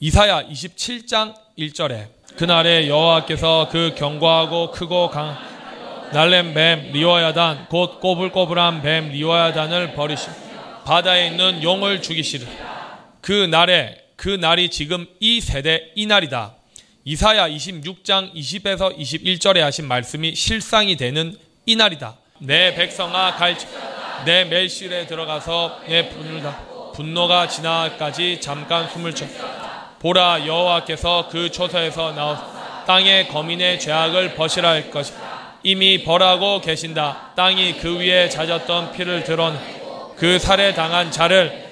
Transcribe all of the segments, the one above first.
이사야 27장 1절에 그날에 여호와께서 그 견고하고 크고 강 날렘 뱀 리워야단 곧 꼬불꼬불한 뱀 리워야단을 버리시 바다에 있는 용을 죽이시리 그 날에 그 날이 지금 이 세대 이 날이다. 이사야 26장 20에서 21절에 하신 말씀이 실상이 되는 이 날이다. 내 백성아 갈지 내 멜실에 들어가서 내 분노가 지나까지 잠깐 숨을 쳐 보라 여호와께서 그 초서에서 나오 땅의 거민의 죄악을 벗이라 할 것이 이미 벌하고 계신다 땅이 그 위에 잦았던 피를 드러내 그 살해당한 자를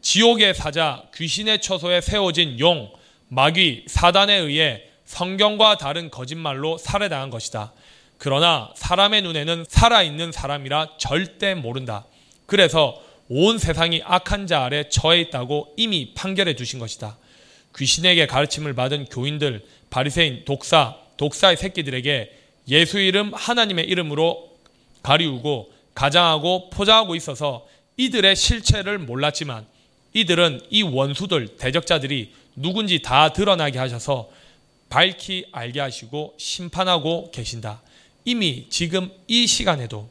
지옥의 사자 귀신의 처소에 세워진 용 마귀 사단에 의해 성경과 다른 거짓말로 살해당한 것이다. 그러나 사람의 눈에는 살아있는 사람이라 절대 모른다. 그래서 온 세상이 악한 자 아래 처해 있다고 이미 판결해 두신 것이다. 귀신에게 가르침을 받은 교인들, 바리새인, 독사, 독사의 새끼들에게 예수 이름 하나님의 이름으로 가리우고 가장하고 포장하고 있어서 이들의 실체를 몰랐지만 이들은 이 원수들, 대적자들이 누군지 다 드러나게 하셔서 밝히 알게 하시고 심판하고 계신다. 이미 지금 이 시간에도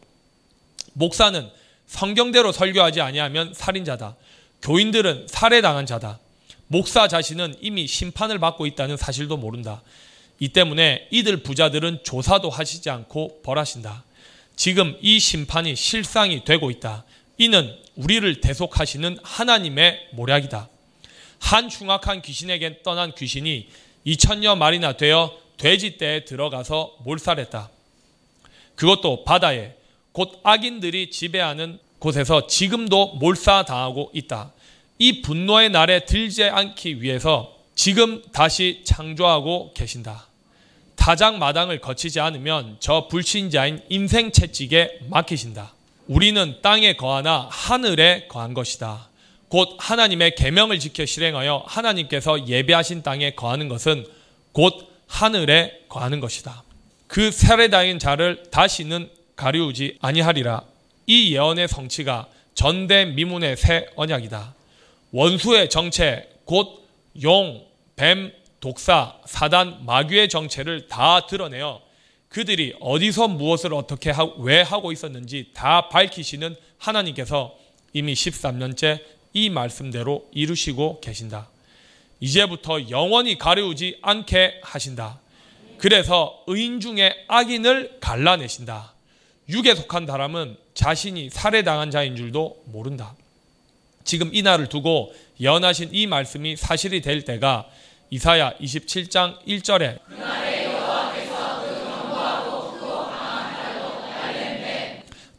목사는 성경대로 설교하지 아니하면 살인자다. 교인들은 살해당한 자다. 목사 자신은 이미 심판을 받고 있다는 사실도 모른다. 이 때문에 이들 부자들은 조사도 하시지 않고 벌하신다. 지금 이 심판이 실상이 되고 있다. 이는 우리를 대속하시는 하나님의 모략이다. 한 흉악한 귀신에게 떠난 귀신이 2천여 마리나 되어 돼지떼에 들어가서 몰살했다. 그것도 바다에 곧 악인들이 지배하는 곳에서 지금도 몰사당하고 있다. 이 분노의 날에 들지 않기 위해서 지금 다시 창조하고 계신다. 타작 마당을 거치지 않으면 저 불신자인 인생 채찍에 막히신다. 우리는 땅에 거하나 하늘에 거한 것이다. 곧 하나님의 계명을 지켜 실행하여 하나님께서 예배하신 땅에 거하는 것은 곧 하늘에 거하는 것이다. 그 세례다인 자를 다시는 가리우지 아니하리라. 이 예언의 성취가 전대미문의 새 언약이다. 원수의 정체 곧 용, 뱀, 독사, 사단, 마귀의 정체를 다 드러내어 그들이 어디서 무엇을 어떻게 하, 왜 하고 있었는지 다 밝히시는 하나님께서 이미 13년째 이 말씀대로 이루시고 계신다. 이제부터 영원히 가려우지 않게 하신다. 그래서 의인 중에 악인을 갈라내신다. 육에 속한 사람은 자신이 살해당한 자인 줄도 모른다. 지금 이 날을 두고 예언하신 이 말씀이 사실이 될 때가 이사야 27장 1절에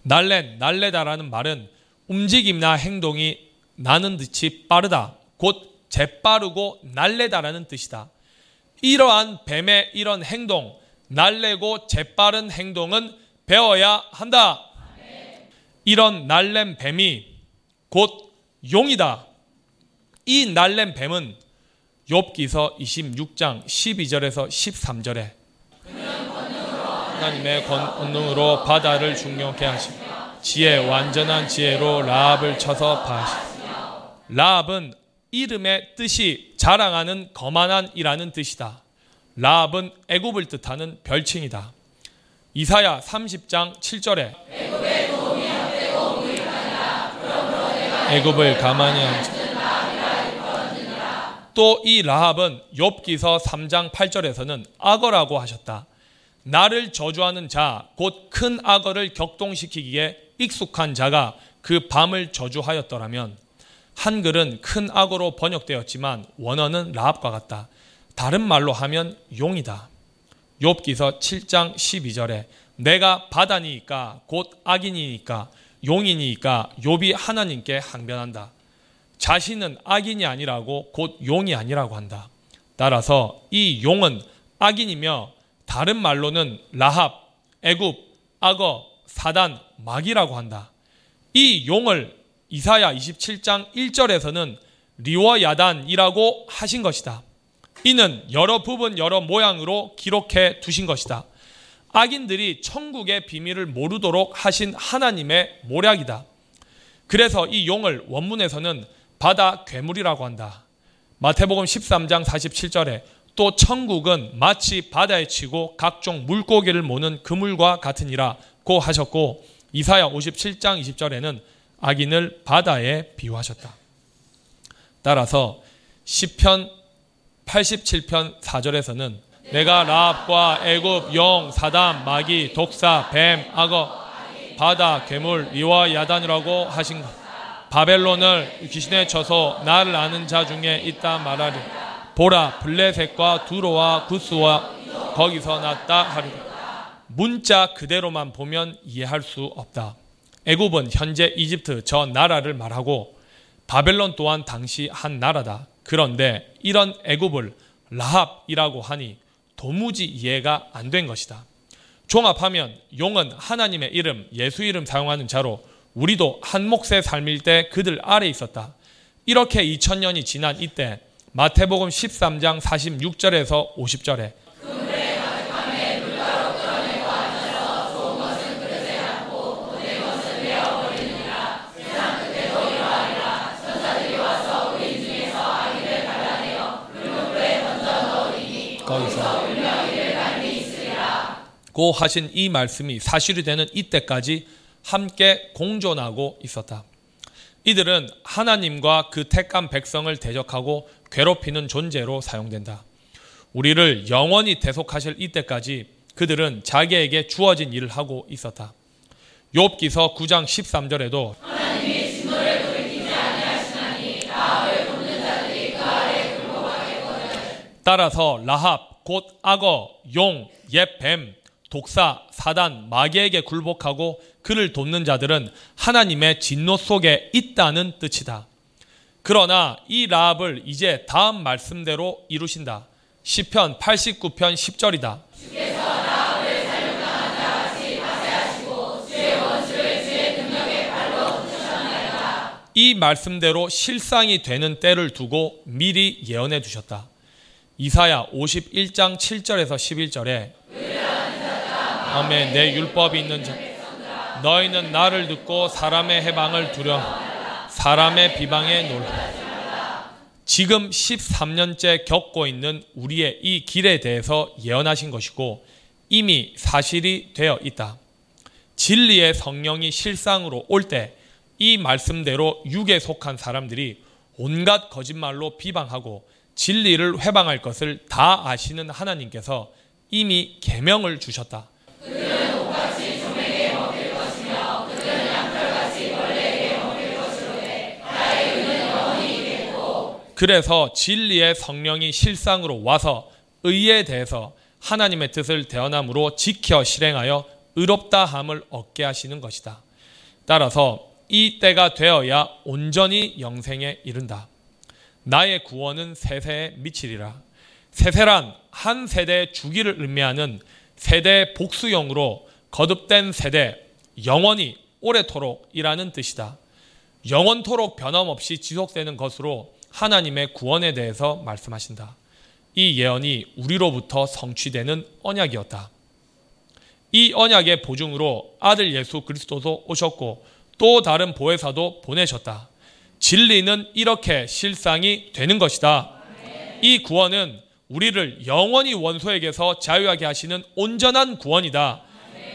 날렌 날레다라는 말은 움직임이나 행동이 나는 듯이 빠르다. 곧 재빠르고 날래다라는 뜻이다. 이러한 뱀의 이런 행동, 날래고 재빠른 행동은 배워야 한다. 이런 날랜 뱀이 곧 용이다. 이 날랜 뱀은 욥기서 26장 12절에서 13절에 하나님의 권능으로 바다를 중용케 하시고 지혜 완전한 지혜로 라합을 쳐서 파하시 라합은 이름의 뜻이 자랑하는 거만한 이라는 뜻이다. 라합은 애굽을 뜻하는 별칭이다. 이사야 30장 7절에 애굽을 가만히 앉아 또이 라합은 욥기서 3장 8절에서는 악어라고 하셨다. 나를 저주하는 자, 곧 큰 악어를 격동시키기에 익숙한 자가 그 밤을 저주하였더라면 한글은 큰 악어로 번역되었지만 원어는 라합과 같다. 다른 말로 하면 용이다. 욥기서 7장 12절에 내가 바다니까 곧 악인이니까 용이니까 욥이 하나님께 항변한다. 자신은 악인이 아니라고 곧 용이 아니라고 한다. 따라서 이 용은 악인이며 다른 말로는 라합, 애굽, 악어, 사단, 마귀라고 한다. 이 용을 이사야 27장 1절에서는 리워 야단이라고 하신 것이다. 이는 여러 부분 여러 모양으로 기록해 두신 것이다. 악인들이 천국의 비밀을 모르도록 하신 하나님의 모략이다. 그래서 이 용을 원문에서는 바다 괴물이라고 한다. 마태복음 13장 47절에 또 천국은 마치 바다에 치고 각종 물고기를 모는 그물과 같으니라 고 하셨고 이사야 57장 20절에는 악인을 바다에 비유하셨다. 따라서 시편 87편 4절에서는 내가 라합과 애굽 용 사담 마귀 독사 뱀 악어 바다 괴물 리와 야단이라고 하신 것. 바벨론을 귀신의 처소 나를 아는 자 중에 있다 말하리. 보라 블레셋과 두로와 구스와 거기서 났다 하리라. 문자 그대로만 보면 이해할 수 없다. 애굽은 현재 이집트 저 나라를 말하고 바벨론 또한 당시 한 나라다. 그런데 이런 애굽을 라합이라고 하니 도무지 이해가 안 된 것이다. 종합하면 용은 하나님의 이름, 예수 이름 사용하는 자로 우리도 한 몫의 삶일 때 그들 아래 있었다. 이렇게 2000년이 지난 이때 마태복음 13장 46절에서 50절에 고 하신 이 말씀이 사실이 되는 이때까지 함께 공존하고 있었다. 이들은 하나님과 그 택한 백성을 대적하고 괴롭히는 존재로 사용된다. 우리를 영원히 대속하실 이때까지 그들은 자기에게 주어진 일을 하고 있었다. 욥기서 9장 13절에도 하나님이 진노를 돌이키지 아니하시나니 라합을 돕는 자들이 그 아래 굴복하겠거늘 따라서 라합 곧 악어, 용, 옛 뱀, 독사, 사단, 마귀에게 굴복하고 그를 돕는 자들은 하나님의 진노 속에 있다는 뜻이다. 그러나 이 라합을 이제 다음 말씀대로 이루신다. 시편 89편 10절이다. 이 말씀대로 실상이 되는 때를 두고 미리 예언해 두셨다. 이사야 51장 7절에서 11절에 아멘 내 율법이 있는 자 너희는 나를 듣고 사람의 해방을 두려 사람의 비방에 놀라 지금 13년째 겪고 있는 우리의 이 길에 대해서 예언하신 것이고 이미 사실이 되어 있다. 진리의 성령이 실상으로 올 때 이 말씀대로 육에 속한 사람들이 온갖 거짓말로 비방하고 진리를 회방할 것을 다 아시는 하나님께서 이미 계명을 주셨다. 그래서 진리의 성령이 실상으로 와서 의에 대해서 하나님의 뜻을 대언함으로 지켜 실행하여 의롭다함을 얻게 하시는 것이다. 따라서 이 때가 되어야 온전히 영생에 이른다. 나의 구원은 세세에 미치리라. 세세란 한 세대의 주기를 의미하는 세대 복수형으로 거듭된 세대, 영원히 오래토록이라는 뜻이다. 영원토록 변함없이 지속되는 것으로 하나님의 구원에 대해서 말씀하신다. 이 예언이 우리로부터 성취되는 언약이었다. 이 언약의 보증으로 아들 예수 그리스도도 오셨고 또 다른 보혜사도 보내셨다. 진리는 이렇게 실상이 되는 것이다. 이 구원은 우리를 영원히 원소에게서 자유하게 하시는 온전한 구원이다.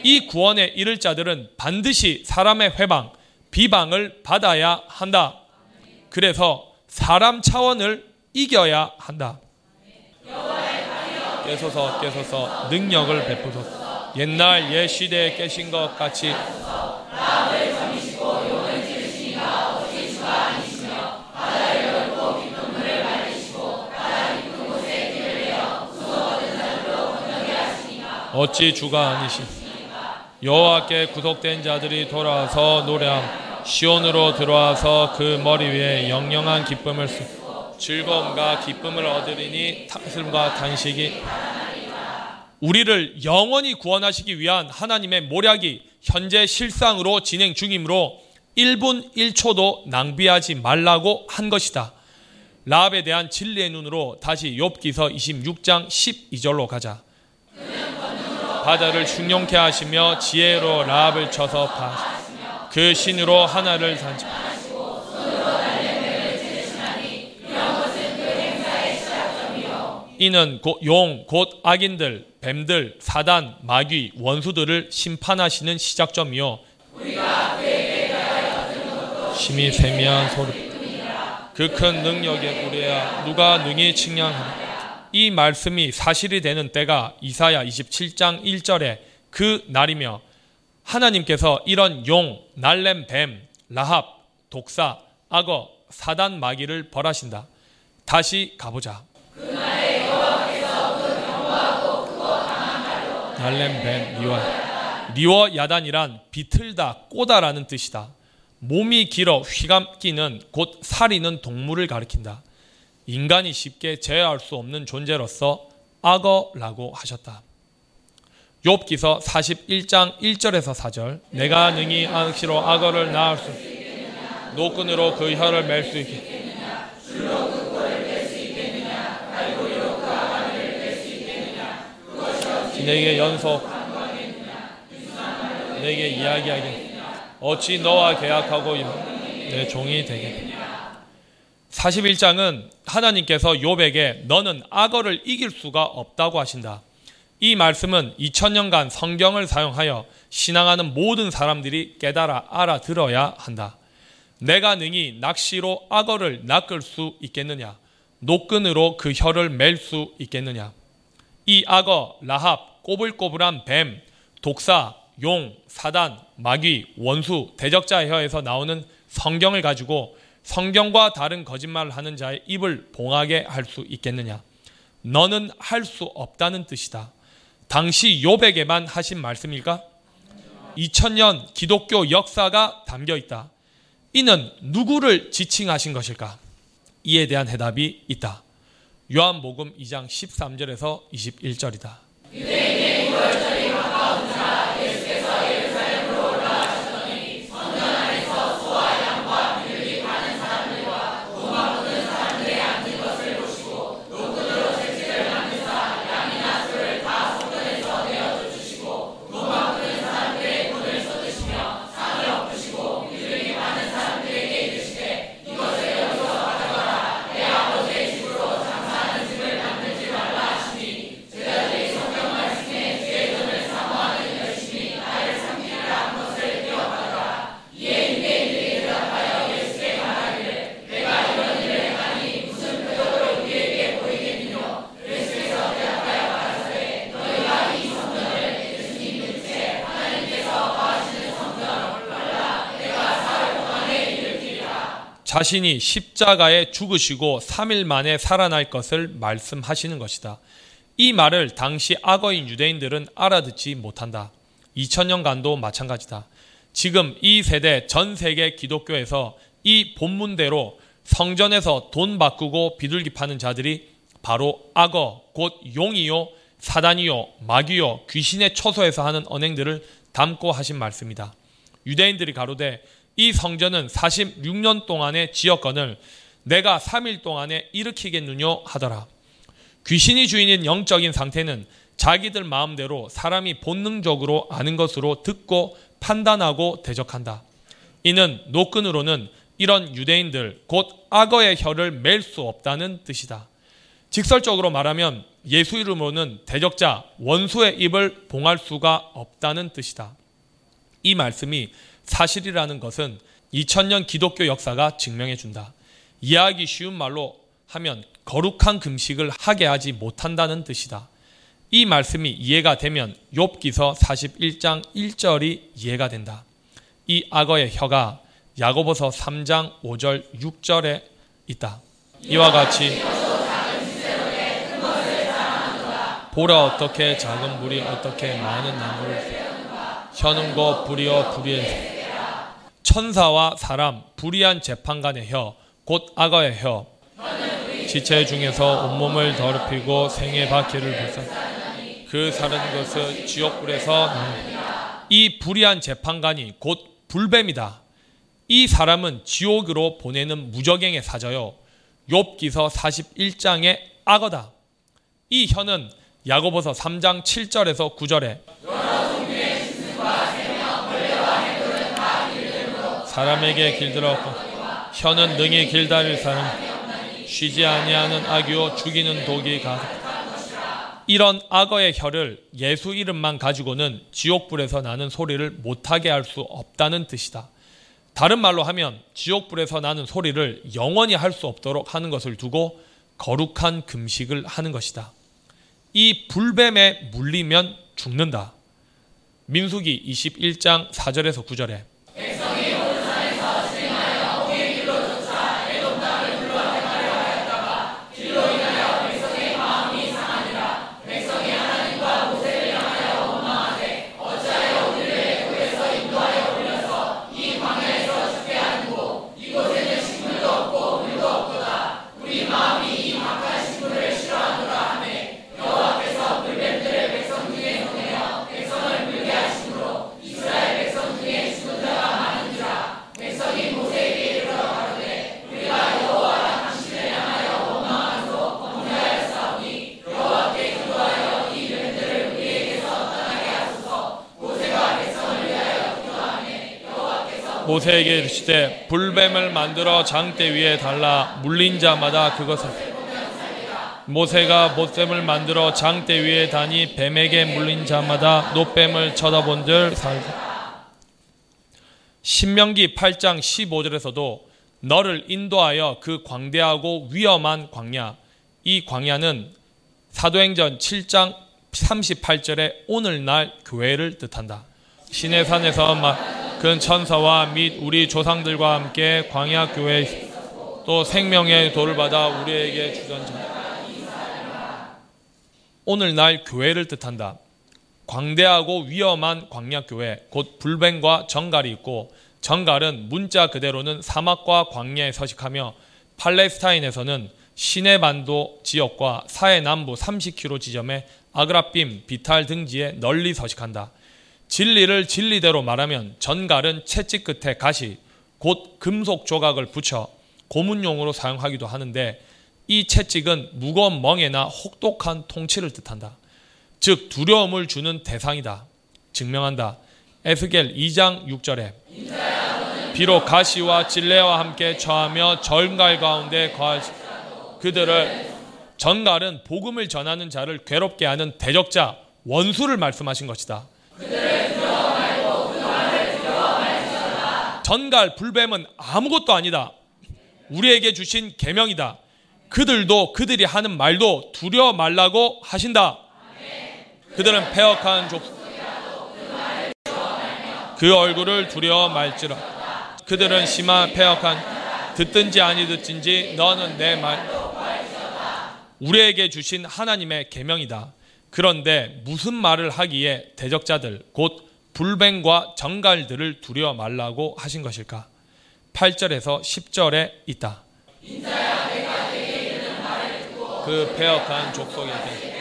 이 구원에 이를 자들은 반드시 사람의 회방, 비방을 받아야 한다. 그래서 사람 차원을 이겨야 한다. 깨소서 깨소서 능력을 베푸소서. 옛날 옛 시대에 깨신 것 같이. 어찌 주가 아니신 여호와께 구속된 자들이 돌아와서 노래함 시온으로 들어와서 그 머리 위에 영영한 기쁨을 쓰 즐거움과 기쁨을 얻으리니 탕슬과 단식이 우리를 영원히 구원하시기 위한 하나님의 모략이 현재 실상으로 진행 중이므로 1분 1초도 낭비하지 말라고 한 것이다. 라합에 대한 진리의 눈으로 다시 욥기서 26장 12절로 가자. 바다를 흉용케 하시며 지혜로 라합을 쳐서 파. 그 신으로 하나를 단지 이는 용, 곧 악인들, 뱀들, 사단, 마귀, 원수들을 심판하시는 시작점이요. 심히 세미한 소리. 그 큰 능력에 우리야 누가 능히 칭량하나. 이 말씀이 사실이 되는 때가 이사야 27장 1절에 그 날이며 하나님께서 이런 용, 날렘 뱀, 라합, 독사, 악어, 사단 마귀를 벌하신다. 다시 가보자. 날렘 뱀 리워 리워 야단이란 비틀다 꼬다라는 뜻이다. 몸이 길어 휘감기는 곧 살이는 동물을 가리킨다. 인간이 쉽게 제어할 수 없는 존재로서 악어라고 하셨다. 욥기서 41장 1절에서 4절. 내가 능히 악시로 악어를 낳을 수 노끈으로 그 혀를 맬 수 있겠느냐 내게 연속. 내게 이야기하겠 어찌 너와 계약하고 내 종이 되겠느냐 41장은 하나님께서 욥에게 너는 악어를 이길 수가 없다고 하신다. 이 말씀은 2000년간 성경을 사용하여 신앙하는 모든 사람들이 깨달아 알아들어야 한다. 내가 능히 낚시로 악어를 낚을 수 있겠느냐? 노끈으로 그 혀를 맬 수 있겠느냐? 이 악어, 라합, 꼬불꼬불한 뱀, 독사, 용, 사단, 마귀, 원수, 대적자의 혀에서 나오는 성경을 가지고 성경과 다른 거짓말을 하는 자의 입을 봉하게 할 수 있겠느냐? 너는 할 수 없다는 뜻이다. 당시 요백에만 하신 말씀일까? 2000년 기독교 역사가 담겨 있다. 이는 누구를 지칭하신 것일까? 이에 대한 해답이 있다. 요한복음 2장 13절에서 21절이다. 자신이 십자가에 죽으시고 3일 만에 살아날 것을 말씀하시는 것이다. 이 말을 당시 악어인 유대인들은 알아듣지 못한다. 2000년간도 마찬가지다. 지금 이 세대 전 세계 기독교에서 이 본문대로 성전에서 돈 바꾸고 비둘기 파는 자들이 바로 악어, 곧 용이요, 사단이요, 마귀요, 귀신의 처소에서 하는 언행들을 담고 하신 말씀이다. 유대인들이 가로되 이 성전은 46년 동안의 지역권을 내가 3일 동안에 일으키겠느뇨 하더라. 귀신이 주인인 영적인 상태는 자기들 마음대로 사람이 본능적으로 아는 것으로 듣고 판단하고 대적한다. 이는 노끈으로는 이런 유대인들 곧 악어의 혀를 맬 수 없다는 뜻이다. 직설적으로 말하면 예수 이름으로는 대적자 원수의 입을 봉할 수가 없다는 뜻이다. 이 말씀이 사실이라는 것은 2000년 기독교 역사가 증명해 준다. 이해하기 쉬운 말로 하면 거룩한 금식을 하게 하지 못한다는 뜻이다. 이 말씀이 이해가 되면 욥기서 41장 1절이 이해가 된다. 이 악어의 혀가 야고보서 3장 5절 6절에 있다. 이와 같이 보라 어떻게 작은 불이 어떻게 많은 나무를 혀는 거 불이여 불의의 천사와 사람, 불의한 재판관의 혀, 곧 악어의 혀, 지체 중에서 온몸을 더럽히고 생의 바퀴를 불사 그 사는 것을 지옥불에서 이 불의한 재판관이 곧 불뱀이다. 이 사람은 지옥으로 보내는 무적행의 사저요. 욥기서 41장의 악어다. 이 혀는 야고보서 3장 7절에서 9절에 사람에게 길들었고 혀는 능히 길다릴 사람 쉬지 아니하는 악유와 죽이는 독이 가득 이런 악어의 혀를 예수 이름만 가지고는 지옥불에서 나는 소리를 못하게 할 수 없다는 뜻이다. 다른 말로 하면 지옥불에서 나는 소리를 영원히 할 수 없도록 하는 것을 두고 거룩한 금식을 하는 것이다. 이 불뱀에 물리면 죽는다. 민수기 21장 4절에서 9절에 모세에게 이르시되 불뱀을 만들어 장대 위에 달라 물린 자마다 그것을 모세가 못뱀을 만들어 장대 위에 다니 뱀에게 물린 자마다 노뱀을 쳐다본들 살다. 신명기 8장 15절에서도 너를 인도하여 그 광대하고 위험한 광야 이 광야는 사도행전 7장 38절에 오늘날 교회를 뜻한다. 시내산에서 막 그 천사와 및 우리 조상들과 함께 광야 교회 또 생명의 돌을 받아 우리에게 주던 자. 오늘날 교회를 뜻한다. 광대하고 위험한 광야 교회 곧 불뱀과 정갈이 있고 정갈은 문자 그대로는 사막과 광야에 서식하며 팔레스타인에서는 시내 반도 지역과 사해 남부 30km 지점에 아그라빔, 비탈 등지에 널리 서식한다. 진리를 진리대로 말하면 전갈은 채찍 끝에 가시, 곧 금속 조각을 붙여 고문용으로 사용하기도 하는데 이 채찍은 무거운 멍에나 혹독한 통치를 뜻한다. 즉 두려움을 주는 대상이다. 증명한다. 에스겔 2장 6절에 비록 가시와 진레와 함께 처하며 전갈 가운데 거할 그들을 전갈은 복음을 전하는 자를 괴롭게 하는 대적자 원수를 말씀하신 것이다. 전갈 불뱀은 아무것도 아니다. 우리에게 주신 계명이다. 그들도 그들이 하는 말도 두려워 말라고 하신다. 그들은 폐역한 족. 그 얼굴을 두려워 말지라. 그들은 심한 폐역한 듣든지 아니 듣든지 너는 내 말. 우리에게 주신 하나님의 계명이다. 그런데 무슨 말을 하기에 대적자들 곧 불뱀과 정갈들을 두려워 말라고 하신 것일까? 8절에서 10절에 있다. 그 폐역한 족속에게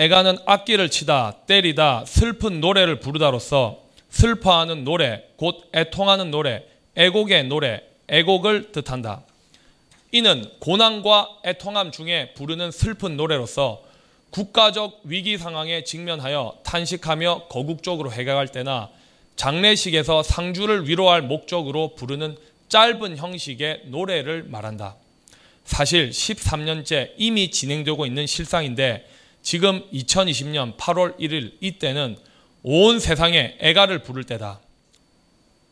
애가는 악기를 치다, 때리다, 슬픈 노래를 부르다로서 슬퍼하는 노래, 곧 애통하는 노래, 애곡의 노래, 애곡을 뜻한다. 이는 고난과 애통함 중에 부르는 슬픈 노래로서 국가적 위기 상황에 직면하여 탄식하며 거국적으로 해결할 때나 장례식에서 상주를 위로할 목적으로 부르는 짧은 형식의 노래를 말한다. 사실 13년째 이미 진행되고 있는 실상인데 지금 2020년 8월 1일 이때는 온 세상에 애가를 부를 때다.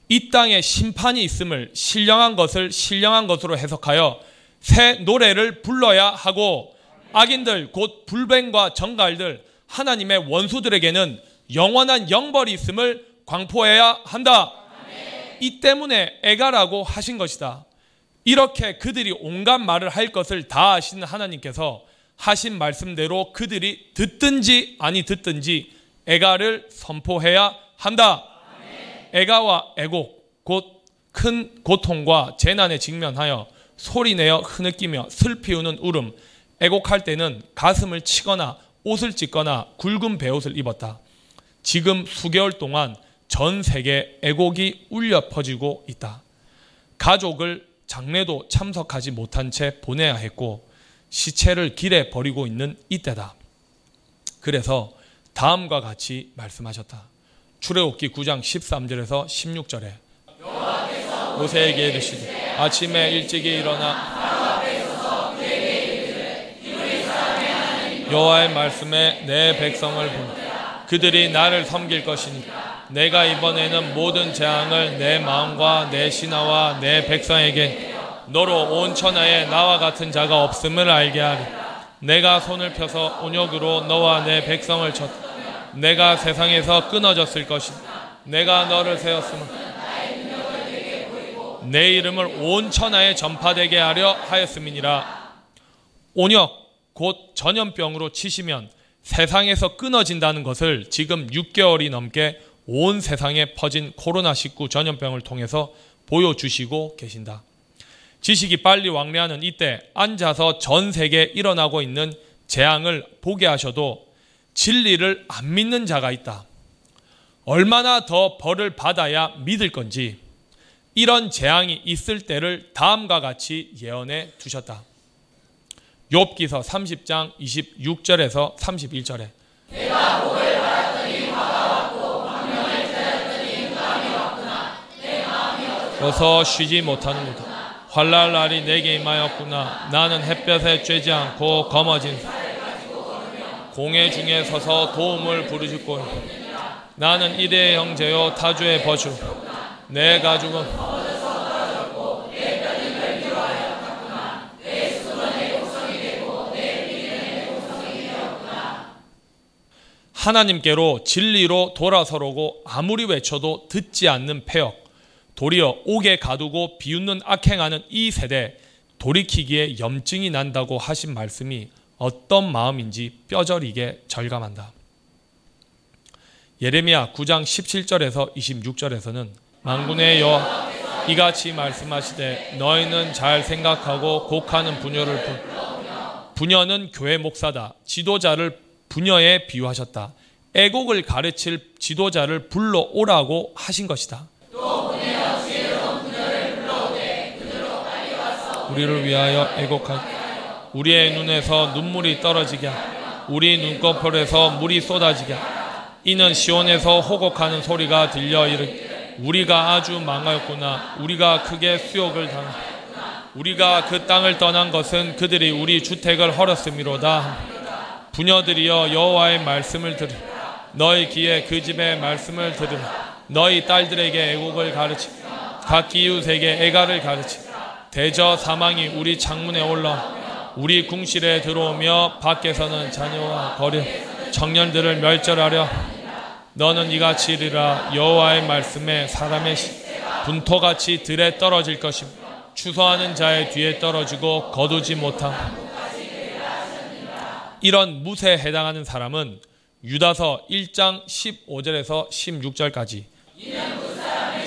이 땅에 심판이 있음을 신령한 것을 신령한 것으로 해석하여 새 노래를 불러야 하고 악인들 곧 불뱀과 정갈들 하나님의 원수들에게는 영원한 영벌이 있음을 광포해야 한다. 이 때문에 애가라고 하신 것이다. 이렇게 그들이 온갖 말을 할 것을 다 아시는 하나님께서 하신 말씀대로 그들이 듣든지 아니 듣든지 애가를 선포해야 한다. 애가와 애곡 곧 큰 고통과 재난에 직면하여 소리내어 흐느끼며 슬피 우는 울음 애곡할 때는 가슴을 치거나 옷을 찢거나 굵은 베옷을 입었다. 지금 수개월 동안 전 세계 애곡이 울려 퍼지고 있다. 가족을 장례도 참석하지 못한 채 보내야 했고 시체를 길에 버리고 있는 이때다. 그래서 다음과 같이 말씀하셨다. 출애굽기 9장 13절에서 16절에 모세에게 이르시되 아침에 일찍이 일어나 여호와의 말씀에 내 백성을 본 그들이 나를 섬길 것이니 내가 이번에는 모든 재앙을 내 마음과 내 신하와 내 백성에게 너로 온 천하에 나와 같은 자가 없음을 알게 하리 내가 손을 펴서 온역으로 너와 내 백성을 쳤 내가 세상에서 끊어졌을 것이 내가 너를 세웠으면 내 이름을 온 천하에 전파되게 하려 하였음이니라 온역 곧 전염병으로 치시면 세상에서 끊어진다는 것을 지금 6개월이 넘게 온 세상에 퍼진 코로나19 전염병을 통해서 보여주시고 계신다. 지식이 빨리 왕래하는 이때 앉아서 전 세계에 일어나고 있는 재앙을 보게 하셔도 진리를 안 믿는 자가 있다. 얼마나 더 벌을 받아야 믿을 건지 이런 재앙이 있을 때를 다음과 같이 예언해 두셨다. 욥기서 30장 26절에서 31절에 내가 복을 받았더니 화가 왔고 광명을 기다렸더니 응감이 없구나 내 마음이 어서 쉬지 못하는구나 환랄 날이 내게 임하였구나. 나는 햇볕에 쬐지 않고 검어진 공회 중에 서서 도움을 부르짖고 나는 이대의 형제요 타주의 버주. 내 가족은 하나님께로 진리로 돌아서려고 아무리 외쳐도 듣지 않는 폐역, 도리어 옥에 가두고 비웃는 악행하는 이 세대 돌이키기에 염증이 난다고 하신 말씀이 어떤 마음인지 뼈저리게 절감한다. 예레미야 9장 17절에서 26절에서는 만군의 여호와 이같이 말씀하시되 너희는 잘 생각하고 곡하는 부녀를 부 부녀는 교회 목사다. 지도자를 부녀에 비유하셨다. 애곡을 가르칠 지도자를 불러오라고 하신 것이다. 우리를 위하여 애곡할 우리의 눈에서 눈물이 떨어지게 우리 눈꺼풀에서 물이 쏟아지게 이는 시온에서 호곡하는 소리가 들려 이르 우리가 아주 망하였구나. 우리가 크게 수욕을 당 우리가 그 땅을 떠난 것은 그들이 우리 주택을 헐었음이로다. 부녀들이여 여호와의 말씀을 들으. 너희 귀에 그 집의 말씀을 들으 너희 딸들에게 애곡을 가르치. 각 이웃에게 애가를 가르치 대저 사망이 우리 창문에 올라 우리 궁실에 들어오며 밖에서는 자녀와 거려 청년들을 멸절하려 너는 이같이 이르라. 여호와의 말씀에 사람의 분토같이 들에 떨어질 것임. 추소하는 자의 뒤에 떨어지고 거두지 못함. 이런 무세에 해당하는 사람은 유다서 1장 15절에서 16절까지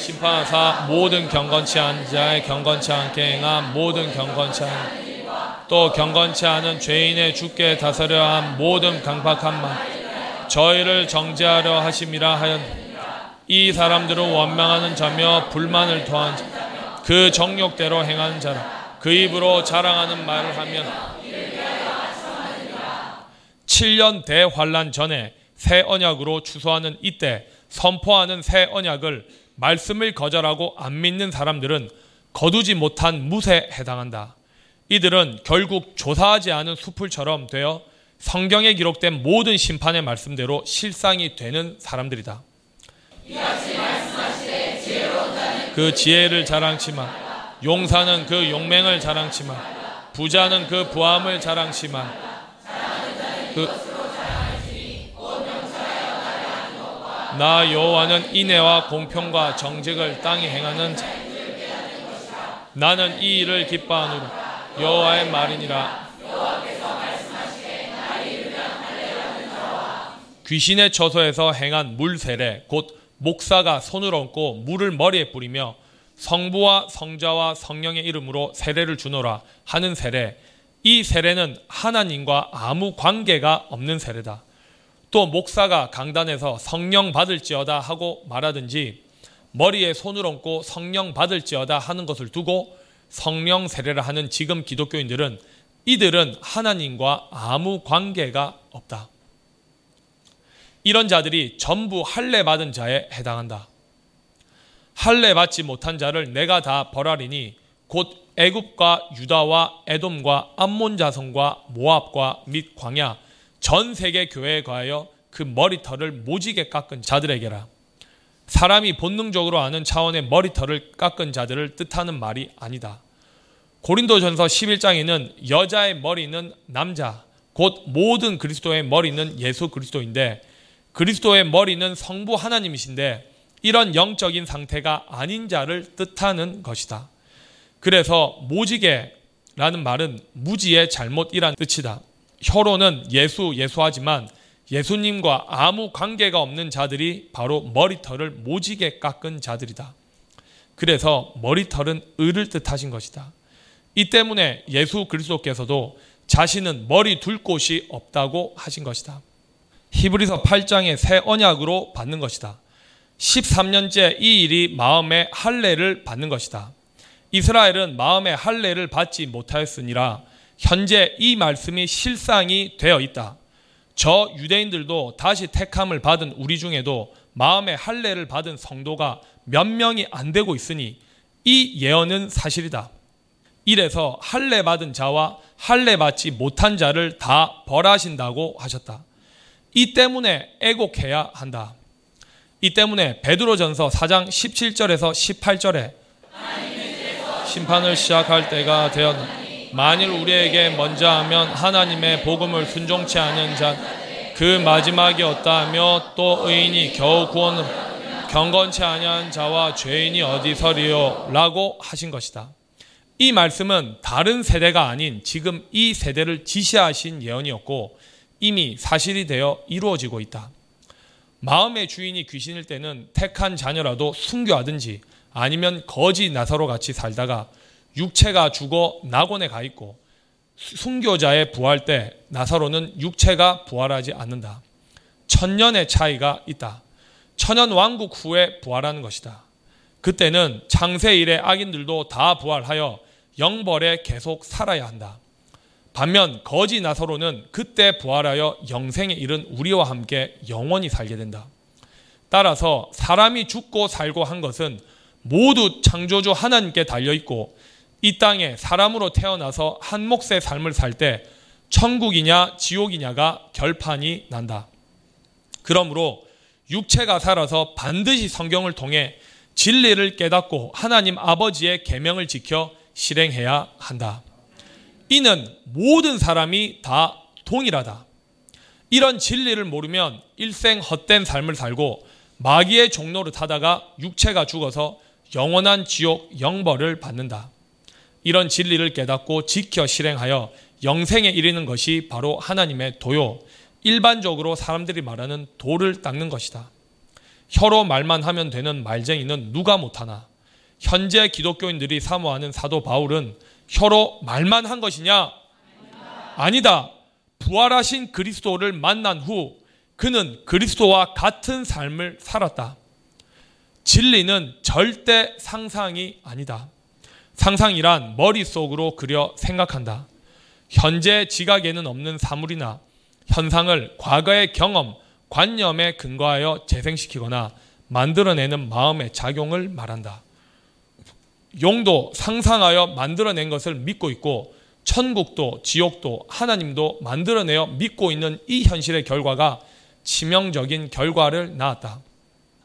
심판하사 모든 경건치 않은 자의 경건치 않게 행한 모든 경건치 않은 또 경건치 않은 죄인의 죽게 다스려 한 모든 강박한 말 저희를 정죄하려 하심이라 하였 이 사람들은 원망하는 자며 불만을 토한 자 그 정욕대로 행하는 자라. 그 입으로 자랑하는 말을 하면 7년 대환란 전에 새 언약으로 추수하는 이때 선포하는 새 언약을 말씀을 거절하고 안 믿는 사람들은 거두지 못한 무세에 해당한다. 이들은 결국 조사하지 않은 수풀처럼 되어 성경에 기록된 모든 심판의 말씀대로 실상이 되는 사람들이다. 그 지혜를 자랑치마, 용사는 그 용맹을 자랑치마, 부자는 그 부함을 자랑치마, 그 나 여호와는 인애와 공평과 정직을 땅에 행하는 자. 나는 이 일을 기뻐하노라 여호와의 말이니라 귀신의 처소에서 행한 물 세례 곧 목사가 손을 얹고 물을 머리에 뿌리며 성부와 성자와 성령의 이름으로 세례를 주노라 하는 세례 이 세례는 하나님과 아무 관계가 없는 세례다. 또 목사가 강단에서 성령 받을지어다 하고 말하든지 머리에 손을 얹고 성령 받을지어다 하는 것을 두고 성령 세례를 하는 지금 기독교인들은 이들은 하나님과 아무 관계가 없다. 이런 자들이 전부 할례 받은 자에 해당한다. 할례 받지 못한 자를 내가 다 벌하리니 곧 애굽과 유다와 에돔과 암몬 자손과 모압과 및 광야 전 세계 교회에 가하여 그 머리털을 모지게 깎은 자들에게라. 사람이 본능적으로 아는 차원의 머리털을 깎은 자들을 뜻하는 말이 아니다. 고린도전서 11장에는 여자의 머리는 남자, 곧 모든 그리스도의 머리는 예수 그리스도인데 그리스도의 머리는 성부 하나님이신데 이런 영적인 상태가 아닌 자를 뜻하는 것이다. 그래서 모지게라는 말은 무지의 잘못이란 뜻이다. 혀로는 예수 예수하지만 예수님과 아무 관계가 없는 자들이 바로 머리털을 모지게 깎은 자들이다. 그래서 머리털은 을을 뜻하신 것이다. 이 때문에 예수 그리스도께서도 자신은 머리 둘 곳이 없다고 하신 것이다. 히브리서 8장의 새 언약으로 받는 것이다. 13년째 이 일이 마음의 할례를 받는 것이다. 이스라엘은 마음의 할례를 받지 못하였으니라 현재 이 말씀이 실상이 되어 있다. 저 유대인들도 다시 택함을 받은 우리 중에도 마음의 할례를 받은 성도가 몇 명이 안 되고 있으니 이 예언은 사실이다. 이래서 할례 받은 자와 할례 받지 못한 자를 다 벌하신다고 하셨다. 이 때문에 애곡해야 한다. 이 때문에 베드로전서 4장 17절에서 18절에 심판을 시작할 때가 되었다. 만일 우리에게 먼저 하면 하나님의 복음을 순종치 않은 자 그 마지막이 없다 하며 또 의인이 겨우 구원을 경건치 아니한 자와 죄인이 어디서리요 라고 하신 것이다. 이 말씀은 다른 세대가 아닌 지금 이 세대를 지시하신 예언이었고 이미 사실이 되어 이루어지고 있다. 마음의 주인이 귀신일 때는 택한 자녀라도 순교하든지 아니면 거지 나사로 같이 살다가 육체가 죽어 낙원에 가 있고 순교자의 부활 때 나사로는 육체가 부활하지 않는다. 천년의 차이가 있다. 천년 왕국 후에 부활하는 것이다. 그때는 창세 일의 악인들도 다 부활하여 영벌에 계속 살아야 한다. 반면 거지 나사로는 그때 부활하여 영생에 이른 우리와 함께 영원히 살게 된다. 따라서 사람이 죽고 살고 한 것은 모두 창조주 하나님께 달려 있고 이 땅에 사람으로 태어나서 한 몫의 삶을 살 때 천국이냐 지옥이냐가 결판이 난다. 그러므로 육체가 살아서 반드시 성경을 통해 진리를 깨닫고 하나님 아버지의 계명을 지켜 실행해야 한다. 이는 모든 사람이 다 동일하다. 이런 진리를 모르면 일생 헛된 삶을 살고 마귀의 종로를 타다가 육체가 죽어서 영원한 지옥 영벌을 받는다. 이런 진리를 깨닫고 지켜 실행하여 영생에 이르는 것이 바로 하나님의 도요. 일반적으로 사람들이 말하는 도를 닦는 것이다. 혀로 말만 하면 되는 말쟁이는 누가 못하나. 현재 기독교인들이 사모하는 사도 바울은 혀로 말만 한 것이냐? 아니다. 부활하신 그리스도를 만난 후 그는 그리스도와 같은 삶을 살았다. 진리는 절대 상상이 아니다. 상상이란 머릿속으로 그려 생각한다. 현재 지각에는 없는 사물이나 현상을 과거의 경험, 관념에 근거하여 재생시키거나 만들어내는 마음의 작용을 말한다. 용도 상상하여 만들어낸 것을 믿고 있고 천국도 지옥도 하나님도 만들어내어 믿고 있는 이 현실의 결과가 치명적인 결과를 낳았다.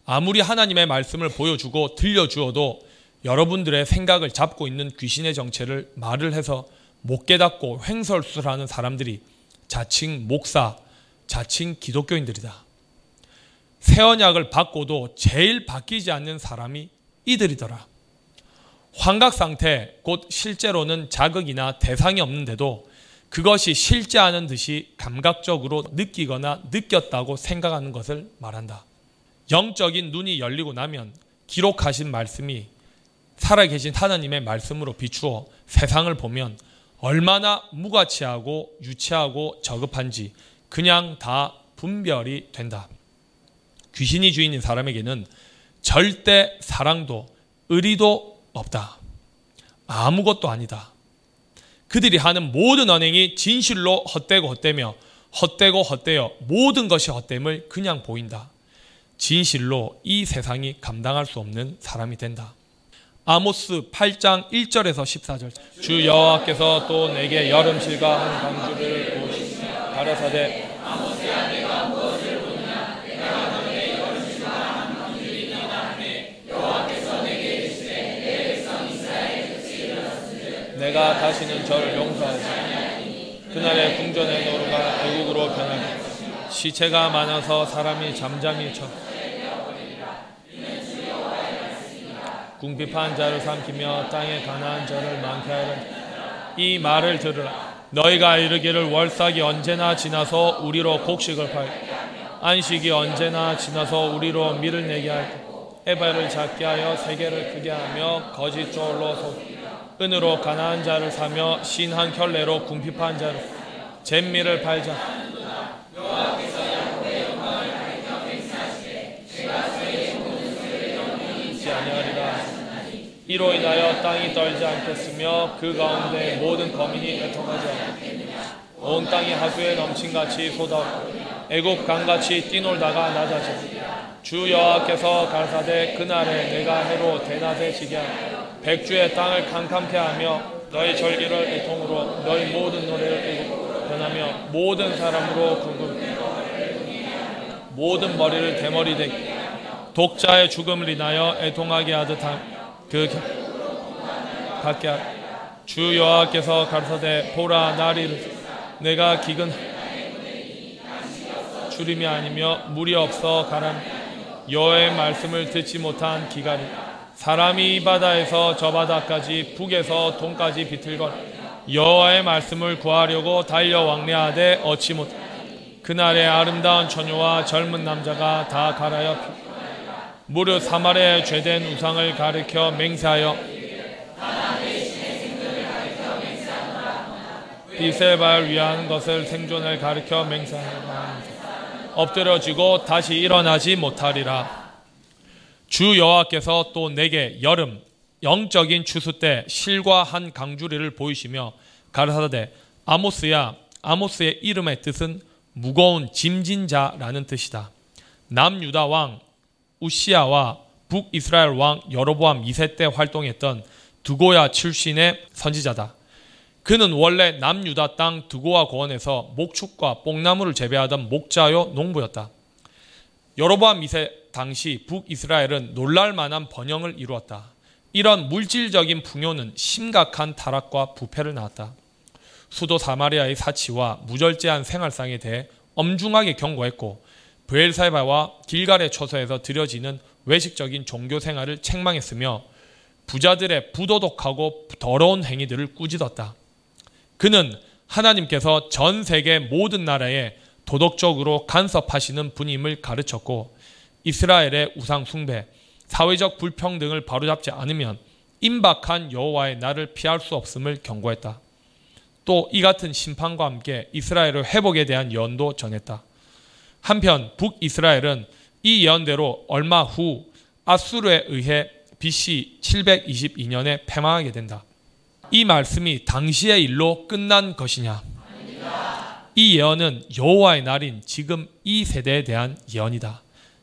아무리 하나님의 말씀을 보여주고 들려주어도 여러분들의 생각을 잡고 있는 귀신의 정체를 말을 해서 못 깨닫고 횡설수설하는 사람들이 자칭 목사, 자칭 기독교인들이다. 새 언약을 받고도 제일 바뀌지 않는 사람이 이들이더라. 환각 상태, 곧 실제로는 자극이나 대상이 없는데도 그것이 실제 하는 듯이 감각적으로 느끼거나 느꼈다고 생각하는 것을 말한다. 영적인 눈이 열리고 나면 기록하신 말씀이 살아계신 하나님의 말씀으로 비추어 세상을 보면 얼마나 무가치하고 유치하고 저급한지 그냥 다 분별이 된다. 귀신이 주인인 사람에게는 절대 사랑도 의리도 없다. 아무것도 아니다. 그들이 하는 모든 언행이 진실로 헛되고 헛되며 헛되고 헛되어 모든 것이 헛됨을 그냥 보인다. 진실로 이 세상이 감당할 수 없는 사람이 된다. 아모스 8장 1절에서 14절. 주 여호와께서 또 내게 여름실과 한 강주를 보시며 가라사대 아모스야 내가 무엇을 보느냐? 내가 너에게 여름실과 한 강주를 있나다 하매 여호와께서 내게 이르시되 내 백성 이스라엘 끝이 일어났으니 내가 다시는 저를 용서하지 그날의 궁전의 노루가 애국으로 변하리 시체가 많아서 사람이 잠잠히 쳐 궁핍한 자를 삼키며 땅에 가난한 자를 많게 하려 이 말을 들으라. 너희가 이르기를 월삭이 언제나 지나서 우리로 곡식을 팔 안식이 언제나 지나서 우리로 밀을 내게 할고 에바를 작게 하여 세계를 크게 하며 거짓 조로 속 은으로 가난한 자를 사며 신한 켤레로 궁핍한 자를 잼미를 팔자 이로 인하여 땅이 떨지 않겠으며 그 가운데 모든 거민이 애통하지 않온 땅이 하수에 넘친같이 쏟아 애국 강같이 뛰놀다가 낮아지 주 여호와께서 가사대 그날에 내가 해로 대낮에 지게 하며 백주의 땅을 캄캄케 하며 너희 절기를 애통으로 너희 모든 노래를 변하며 모든 사람으로 궁금 모든 머리를 대머리 되게 독자의 죽음을 인하여 애통하게 하듯 함 그 갖게 주 여호와께서 가르사대 보라 나리를 내가 기근 주림이 아니며 물이 없어 가람 여호와의 말씀을 듣지 못한 기갈이 사람이 이 바다에서 저 바다까지 북에서 동까지 비틀건 여호와의 말씀을 구하려고 달려 왕래하되 얻지 못 그날에 아름다운 처녀와 젊은 남자가 다 갈아여 무릇 사마리아에 죄된 우상을 가리켜 맹세하여 비세발 위한 것을 생존을 가리켜 맹세하여 엎드려지고 다시 일어나지 못하리라. 주 여호와께서 또 내게 여름 영적인 추수 때 실과 한 강주리를 보이시며 가르사대 아모스야 아모스의 이름의 뜻은 무거운 짐진 자라는 뜻이다. 남유다 왕 우시아와 북이스라엘 왕 여로보암 2세 때 활동했던 두고야 출신의 선지자다. 그는 원래 남유다 땅 두고와 고원에서 목축과 뽕나무를 재배하던 목자요 농부였다. 여로보암 2세 당시 북이스라엘은 놀랄만한 번영을 이루었다. 이런 물질적인 풍요는 심각한 타락과 부패를 낳았다. 수도 사마리아의 사치와 무절제한 생활상에 대해 엄중하게 경고했고 브엘사바와 길갈의 처소에서 드려지는 외식적인 종교 생활을 책망했으며 부자들의 부도덕하고 더러운 행위들을 꾸짖었다. 그는 하나님께서 전 세계 모든 나라에 도덕적으로 간섭하시는 분임을 가르쳤고 이스라엘의 우상 숭배, 사회적 불평등을 바로잡지 않으면 임박한 여호와의 날을 피할 수 없음을 경고했다. 또 이 같은 심판과 함께 이스라엘의 회복에 대한 연도 전했다. 한편 북이스라엘은 이 예언대로 얼마 후 아수르에 의해 BC 722년에 패망하게 된다. 이 말씀이 당시의 일로 끝난 것이냐? 이 예언은 여호와의 날인 지금 이 세대에 대한 예언이다.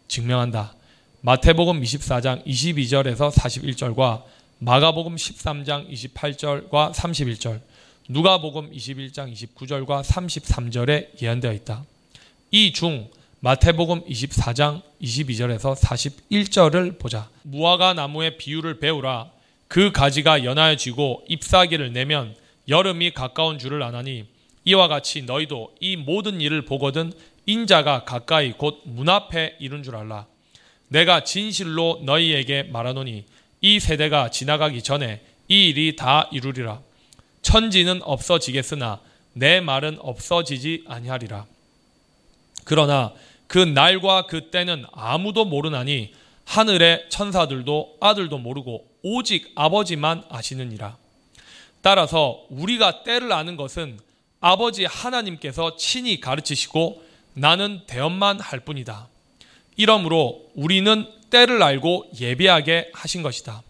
증명한다. 마태복음 24장 22절에서 41절과 마가복음 13장 28절과 31절, 누가복음 21장 29절과 33절에 예언되어 있다. 이 중 마태복음 24장 22절에서 41절을 보자. 무화과 나무의 비유를 배우라. 그 가지가 연하여지고 잎사귀를 내면 여름이 가까운 줄을 아나니 이와 같이 너희도 이 모든 일을 보거든 인자가 가까이 곧 문 앞에 이른 줄 알라. 내가 진실로 너희에게 말하노니 이 세대가 지나가기 전에 이 일이 다 이루리라. 천지는 없어지겠으나 내 말은 없어지지 아니하리라. 그러나 그 날과 그 때는 아무도 모르나니 하늘의 천사들도 아들도 모르고 오직 아버지만 아시느니라. 따라서 우리가 때를 아는 것은 아버지 하나님께서 친히 가르치시고 나는 대언만 할 뿐이다. 이러므로 우리는 때를 알고 예비하게 하신 것이다.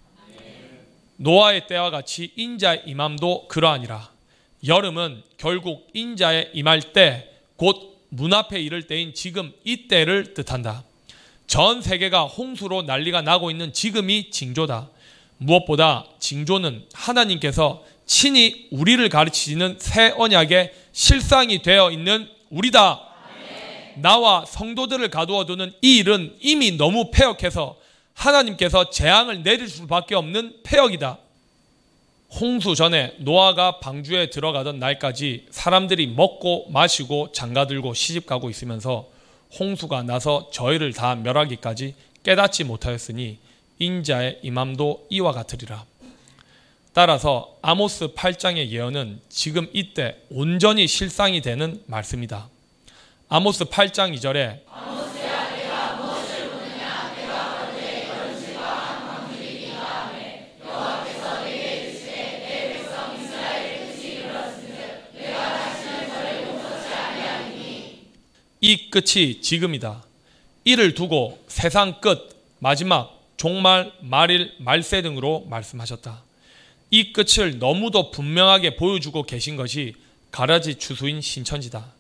노아의 때와 같이 인자의 임함도 그러하니라. 여름은 결국 인자에 임할 때 곧 문 앞에 이를 때인 지금 이 때를 뜻한다. 전 세계가 홍수로 난리가 나고 있는 지금이 징조다. 무엇보다 징조는 하나님께서 친히 우리를 가르치는 새 언약의 실상이 되어 있는 우리다. 나와 성도들을 가두어 두는 이 일은 이미 너무 폐역해서 하나님께서 재앙을 내릴 수밖에 없는 폐역이다. 홍수 전에 노아가 방주에 들어가던 날까지 사람들이 먹고 마시고 장가들고 시집가고 있으면서 홍수가 나서 저희를 다 멸하기까지 깨닫지 못하였으니 인자의 임함도 이와 같으리라. 따라서 아모스 8장의 예언은 지금 이때 온전히 실상이 되는 말씀이다. 아모스 8장 2절에 이 끝이 지금이다. 이를 두고 세상 끝, 마지막, 종말, 말일, 말세 등으로 말씀하셨다. 이 끝을 너무도 분명하게 보여주고 계신 것이 가라지 추수인 신천지다.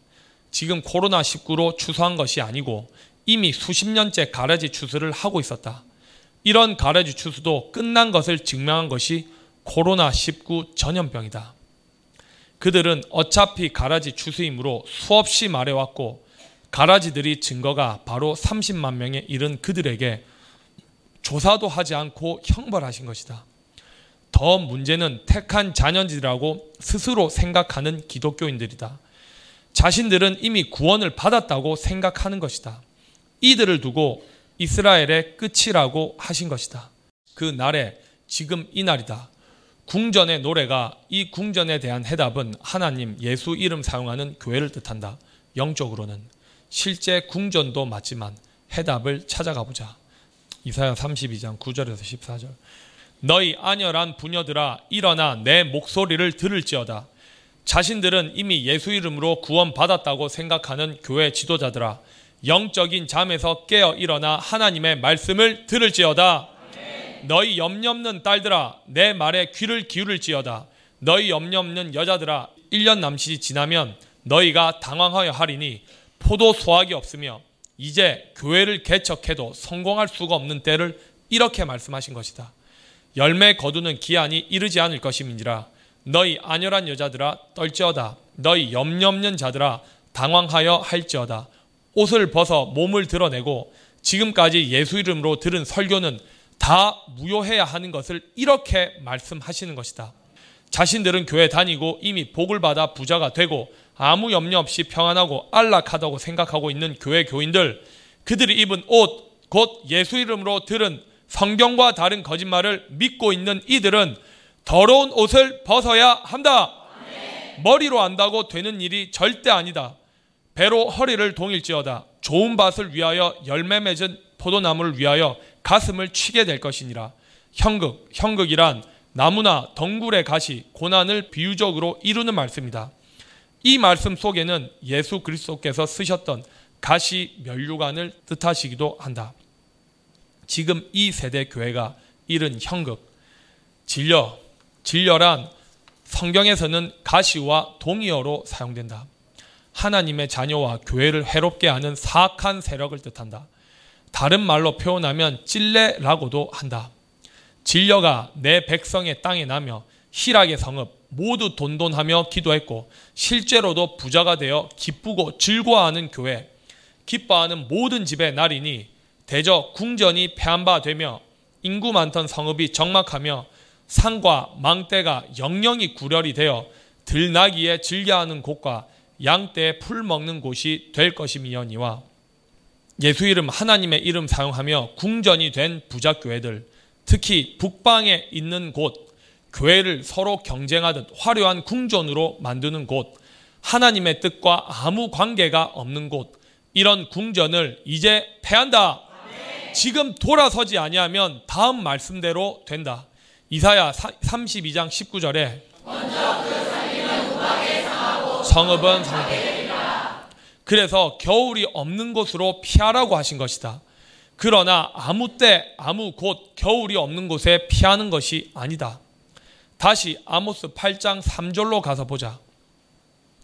지금 코로나19로 추수한 것이 아니고 이미 수십 년째 가라지 추수를 하고 있었다. 이런 가라지 추수도 끝난 것을 증명한 것이 코로나19 전염병이다. 그들은 어차피 가라지 추수이므로 수없이 말해왔고 가라지들이 증거가 바로 30만 명에 이른 그들에게 조사도 하지 않고 형벌하신 것이다. 더 문제는 택한 자녀들이라고 스스로 생각하는 기독교인들이다. 자신들은 이미 구원을 받았다고 생각하는 것이다. 이들을 두고 이스라엘의 끝이라고 하신 것이다. 그 날에 지금 이 날이다. 궁전의 노래가 이 궁전에 대한 해답은 하나님 예수 이름 사용하는 교회를 뜻한다. 영적으로는. 실제 궁전도 맞지만 해답을 찾아가 보자. 이사야 32장 9절에서 14절. 너희 안열한 부녀들아 일어나 내 목소리를 들을지어다. 자신들은 이미 예수 이름으로 구원받았다고 생각하는 교회 지도자들아 영적인 잠에서 깨어 일어나 하나님의 말씀을 들을지어다. 너희 염려 없는 딸들아 내 말에 귀를 기울일지어다. 너희 염려 없는 여자들아 1년 남짓이 지나면 너희가 당황하여 하리니 포도 수확이 없으며 이제 교회를 개척해도 성공할 수가 없는 때를 이렇게 말씀하신 것이다. 열매 거두는 기한이 이르지 않을 것임이니라. 너희 안열한 여자들아 떨지어다. 너희 염려 없는 자들아 당황하여 할지어다. 옷을 벗어 몸을 드러내고 지금까지 예수 이름으로 들은 설교는 다 무효해야 하는 것을 이렇게 말씀하시는 것이다. 자신들은 교회 다니고 이미 복을 받아 부자가 되고 아무 염려 없이 평안하고 안락하다고 생각하고 있는 교회 교인들, 그들이 입은 옷, 곧 예수 이름으로 들은 성경과 다른 거짓말을 믿고 있는 이들은 더러운 옷을 벗어야 한다. 머리로 안다고 되는 일이 절대 아니다. 배로 허리를 동일지어다. 좋은 밭을 위하여 열매 맺은 포도나무를 위하여 가슴을 치게 될 것이니라. 형극, 형극이란 나무나 덩굴의 가시, 고난을 비유적으로 이루는 말씀이다. 이 말씀 속에는 예수 그리스도께서 쓰셨던 가시 면류관을 뜻하시기도 한다. 지금 이 세대 교회가 이른 형극, 진려, 진려란 성경에서는 가시와 동의어로 사용된다. 하나님의 자녀와 교회를 해롭게 하는 사악한 세력을 뜻한다. 다른 말로 표현하면 찔레라고도 한다. 진려가 내 백성의 땅에 나며 희락의 성읍, 모두 돈돈하며 기도했고 실제로도 부자가 되어 기쁘고 즐거워하는 교회, 기뻐하는 모든 집의 날이니 대저 궁전이 폐한바 되며 인구 많던 성읍이 적막하며 산과 망대가 영영이 구렬이 되어 들나기에 즐겨하는 곳과 양떼에 풀 먹는 곳이 될 것이미여니와 예수 이름 하나님의 이름 사용하며 궁전이 된 부자 교회들 특히 북방에 있는 곳 교회를 서로 경쟁하듯 화려한 궁전으로 만드는 곳, 하나님의 뜻과 아무 관계가 없는 곳, 이런 궁전을 이제 패한다. 지금 돌아서지 아니하면 다음 말씀대로 된다. 이사야 32장 19절에 성읍은 성패. 그래서 겨울이 없는 곳으로 피하라고 하신 것이다. 그러나 아무 때, 아무 곳, 겨울이 없는 곳에 피하는 것이 아니다. 다시 아모스 8장 3절로 가서 보자.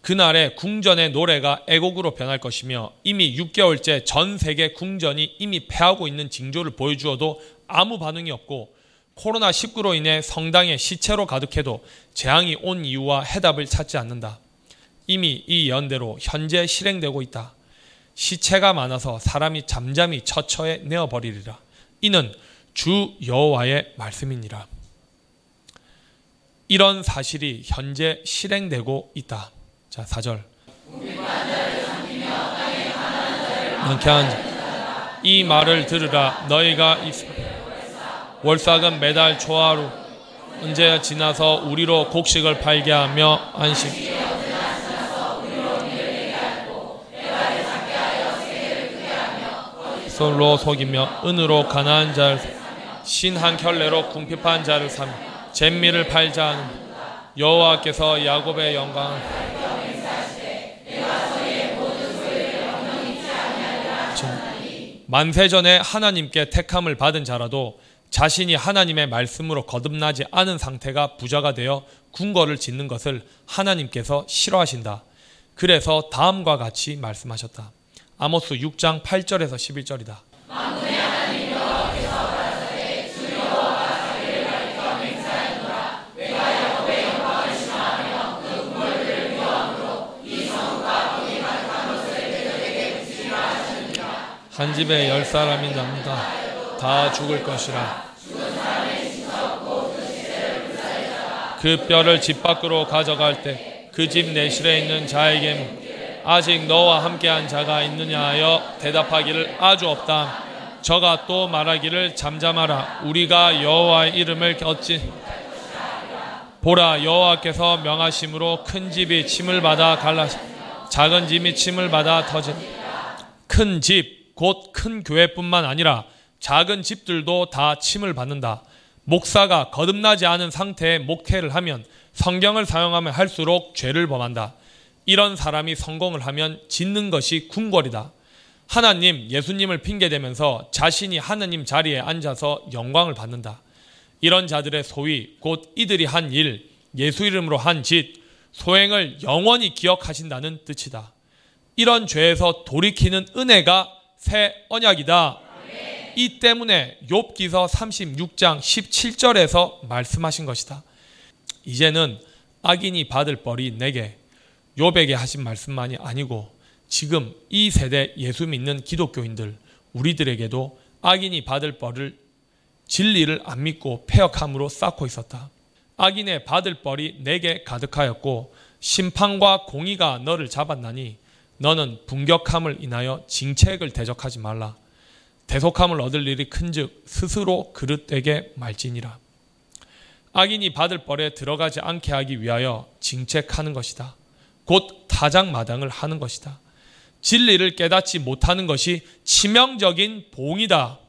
그날의 궁전의 노래가 애곡으로 변할 것이며 이미 6개월째 전 세계 궁전이 이미 패하고 있는 징조를 보여주어도 아무 반응이 없고 코로나19로 인해 성당에 시체로 가득해도 재앙이 온 이유와 해답을 찾지 않는다. 이미 이 연대로 현재 실행되고 있다. 시체가 많아서 사람이 잠잠히 처처에 내어버리리라. 이는 주 여호와의 말씀이니라. 이런 사실이 현재 실행되고 있다. 자, 4절. 명쾌한 이 말을 들으라 너희가 월삭은 매달 초하루 언제 지나서 우리로 곡식을 팔게 하며 안식 솔로 속이며 은으로 가난한 자를 신한 켤레로 궁핍한 자를 사며 잼미를 팔자 여호와께서 야곱의 영광을 만세전에 하나님께 택함을 받은 자라도 자신이 하나님의 말씀으로 거듭나지 않은 상태가 부자가 되어 궁궐을 짓는 것을 하나님께서 싫어하신다. 그래서 다음과 같이 말씀하셨다. 아모스 6장 8절에서 11절이다. 한 집에 열 사람이 남다. 다 죽을 것이라. 그 뼈를 집 밖으로 가져갈 때 그 집 내실에 있는 자에게 아직 너와 함께한 자가 있느냐 하여 대답하기를 아주 없다. 저가 또 말하기를 잠잠하라. 우리가 여호와의 이름을 어찌 보라 여호와께서 명하심으로 큰 집이 침을 받아 갈라 작은 집이 침을 받아 터진 큰 집, 곧 큰 교회뿐만 아니라 작은 집들도 다 침을 받는다. 목사가 거듭나지 않은 상태의 목회를 하면 성경을 사용하면 할수록 죄를 범한다. 이런 사람이 성공을 하면 짓는 것이 궁궐이다. 하나님, 예수님을 핑계대면서 자신이 하나님 자리에 앉아서 영광을 받는다. 이런 자들의 소위 곧 이들이 한 일, 예수 이름으로 한 짓, 소행을 영원히 기억하신다는 뜻이다. 이런 죄에서 돌이키는 은혜가 새 언약이다. 이 때문에 욥기서 36장 17절에서 말씀하신 것이다. 이제는 악인이 받을 벌이 내게 욥에게 하신 말씀만이 아니고 지금 이 세대 예수 믿는 기독교인들 우리들에게도 악인이 받을 벌을 진리를 안 믿고 폐역함으로 쌓고 있었다. 악인의 받을 벌이 내게 가득하였고 심판과 공의가 너를 잡았나니 너는 분격함을 인하여 징책을 대적하지 말라. 대속함을 얻을 일이 큰즉 스스로 그릇되게 말지니라. 악인이 받을 벌에 들어가지 않게 하기 위하여 징책하는 것이다. 곧 타작마당을 하는 것이다. 진리를 깨닫지 못하는 것이 치명적인 봉이다.